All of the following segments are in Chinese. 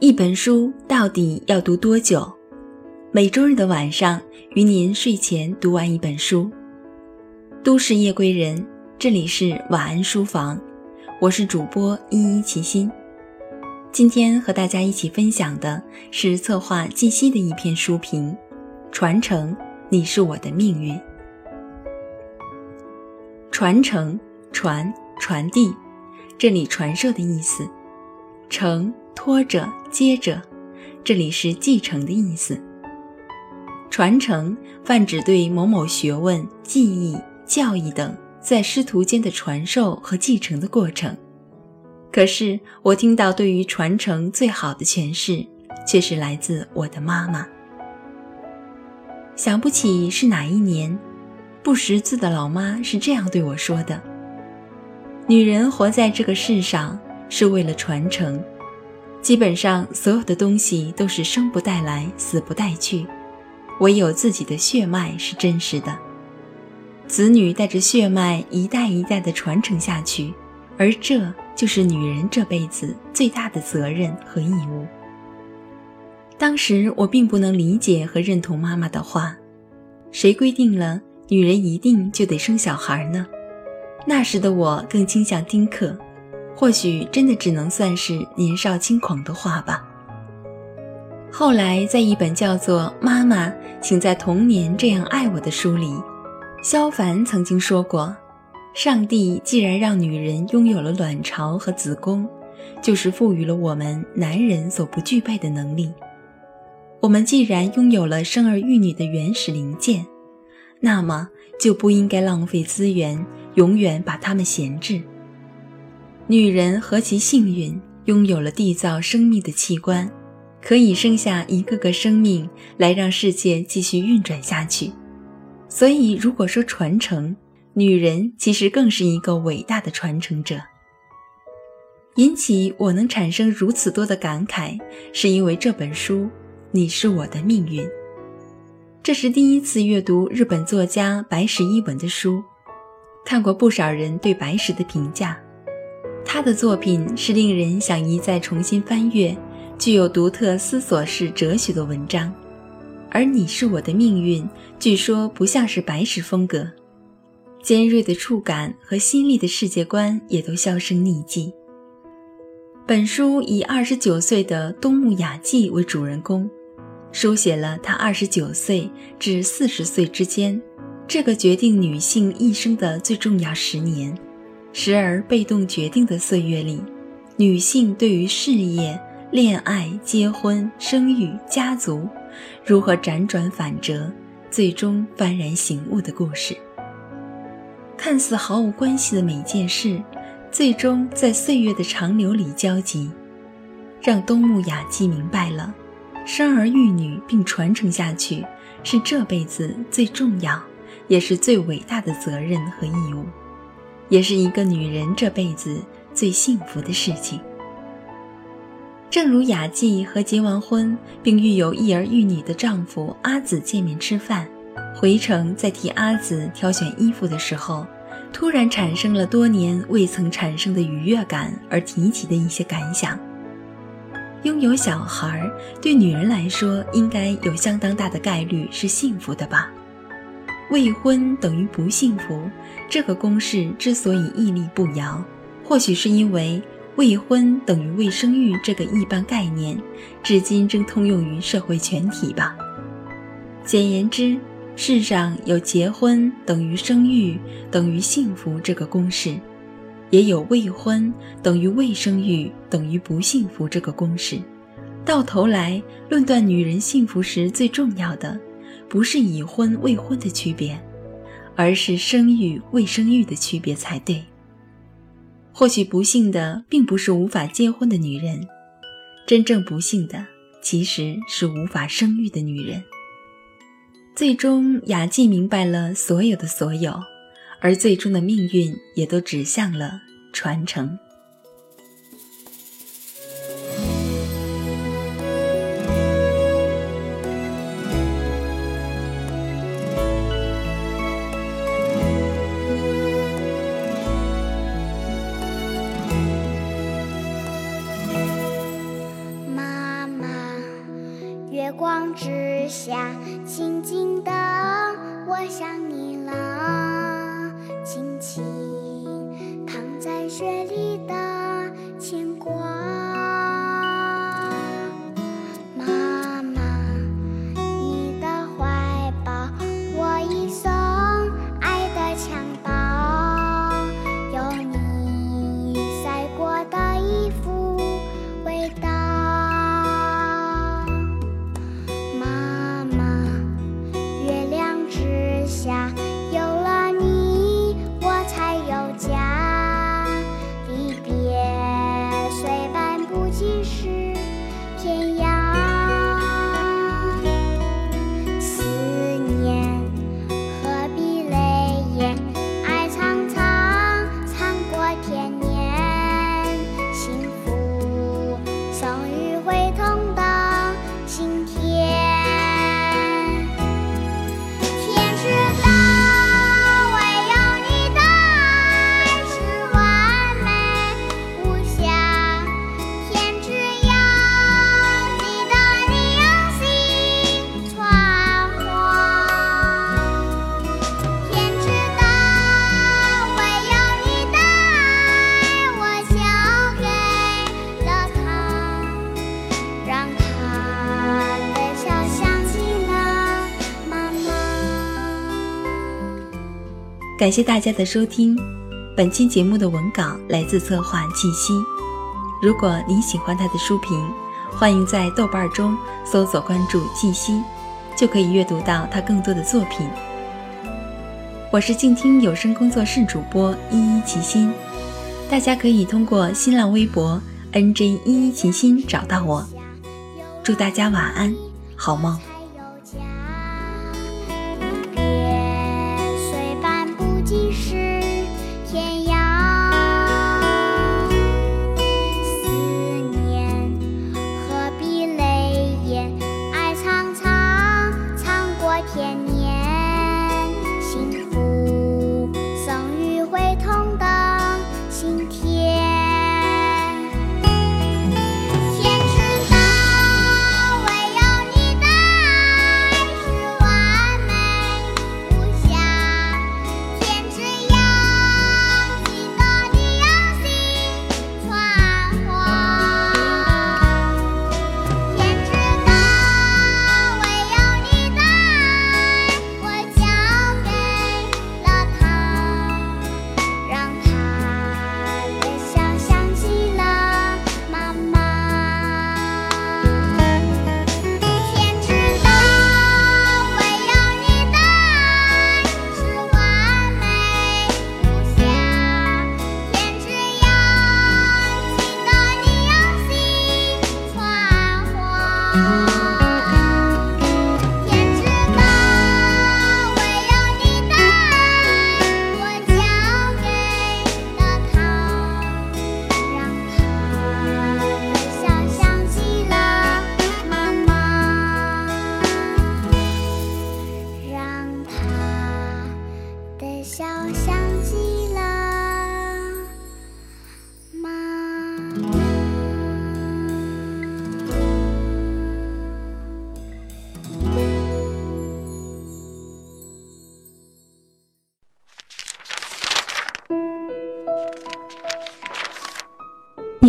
一本书到底要读多久？每周日的晚上，与您睡前读完一本书。都市夜归人，这里是晚安书房，我是主播依依齐心。今天和大家一起分享的是策划季西的一篇书评：传承，你是我的命运。传承，传，传递，这里传授的意思；承，拖着，接着，这里是继承的意思。传承泛指对某某学问、技艺、教义等在师徒间的传授和继承的过程。可是，我听到对于传承最好的诠释，却是来自我的妈妈。想不起是哪一年，不识字的老妈是这样对我说的：“女人活在这个世上，是为了传承。”基本上，所有的东西都是生不带来，死不带去，唯有自己的血脉是真实的。子女带着血脉一代一代的传承下去，而这就是女人这辈子最大的责任和义务。当时我并不能理解和认同妈妈的话：“谁规定了女人一定就得生小孩呢？”那时的我更倾向丁克。或许真的只能算是年少轻狂的话吧。后来，在一本叫做《妈妈，请在童年这样爱我》的书里，萧凡曾经说过：“上帝既然让女人拥有了卵巢和子宫，就是赋予了我们男人所不具备的能力。我们既然拥有了生儿育女的原始零件，那么就不应该浪费资源，永远把它们闲置。”女人何其幸运，拥有了缔造生命的器官，可以生下一个个生命来让世界继续运转下去。所以，如果说传承，女人其实更是一个伟大的传承者。引起我能产生如此多的感慨，是因为这本书《你是我的命运》。这是第一次阅读日本作家白石一文的书，看过不少人对白石的评价。他的作品是令人想一再重新翻阅，具有独特思索式哲学的文章，而你是我的命运，据说不像是白石风格，尖锐的触感和犀利的世界观也都销声匿迹。本书以二十九岁的东木雅纪为主人公，书写了她二十九岁至四十岁之间，这个决定女性一生的最重要十年。时而被动决定的岁月里，女性对于事业、恋爱、结婚、生育、家族如何辗转反折，最终幡然醒悟的故事。看似毫无关系的每件事，最终在岁月的长流里交集，让东木雅纪明白了：生儿育女并传承下去，是这辈子最重要，也是最伟大的责任和义务。也是一个女人这辈子最幸福的事情。正如雅纪和结完婚并育有一儿一女的丈夫阿紫见面吃饭，回程在替阿紫挑选衣服的时候，突然产生了多年未曾产生的愉悦感，而提起的一些感想。拥有小孩对女人来说，应该有相当大的概率是幸福的吧。未婚等于不幸福，这个公式之所以屹立不摇，或许是因为未婚等于未生育这个一般概念，至今仍通用于社会全体吧。简言之，世上有结婚等于生育等于幸福这个公式，也有未婚等于未生育等于不幸福这个公式。到头来，论断女人幸福时最重要的。不是已婚未婚的区别，而是生育未生育的区别才对。或许不幸的并不是无法结婚的女人，真正不幸的其实是无法生育的女人。最终，雅纪明白了所有的所有，而最终的命运也都指向了传承。静静的，我想感谢大家的收听，本期节目的文稿来自策划季希。如果您喜欢他的书评，欢迎在豆瓣中搜索关注季希，就可以阅读到他更多的作品。我是静听有声工作室主播依依齐心，大家可以通过新浪微博 NJ 依依齐心找到我。祝大家晚安，好梦。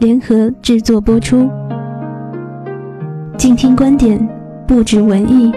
联合制作播出。静听观点，不止文艺。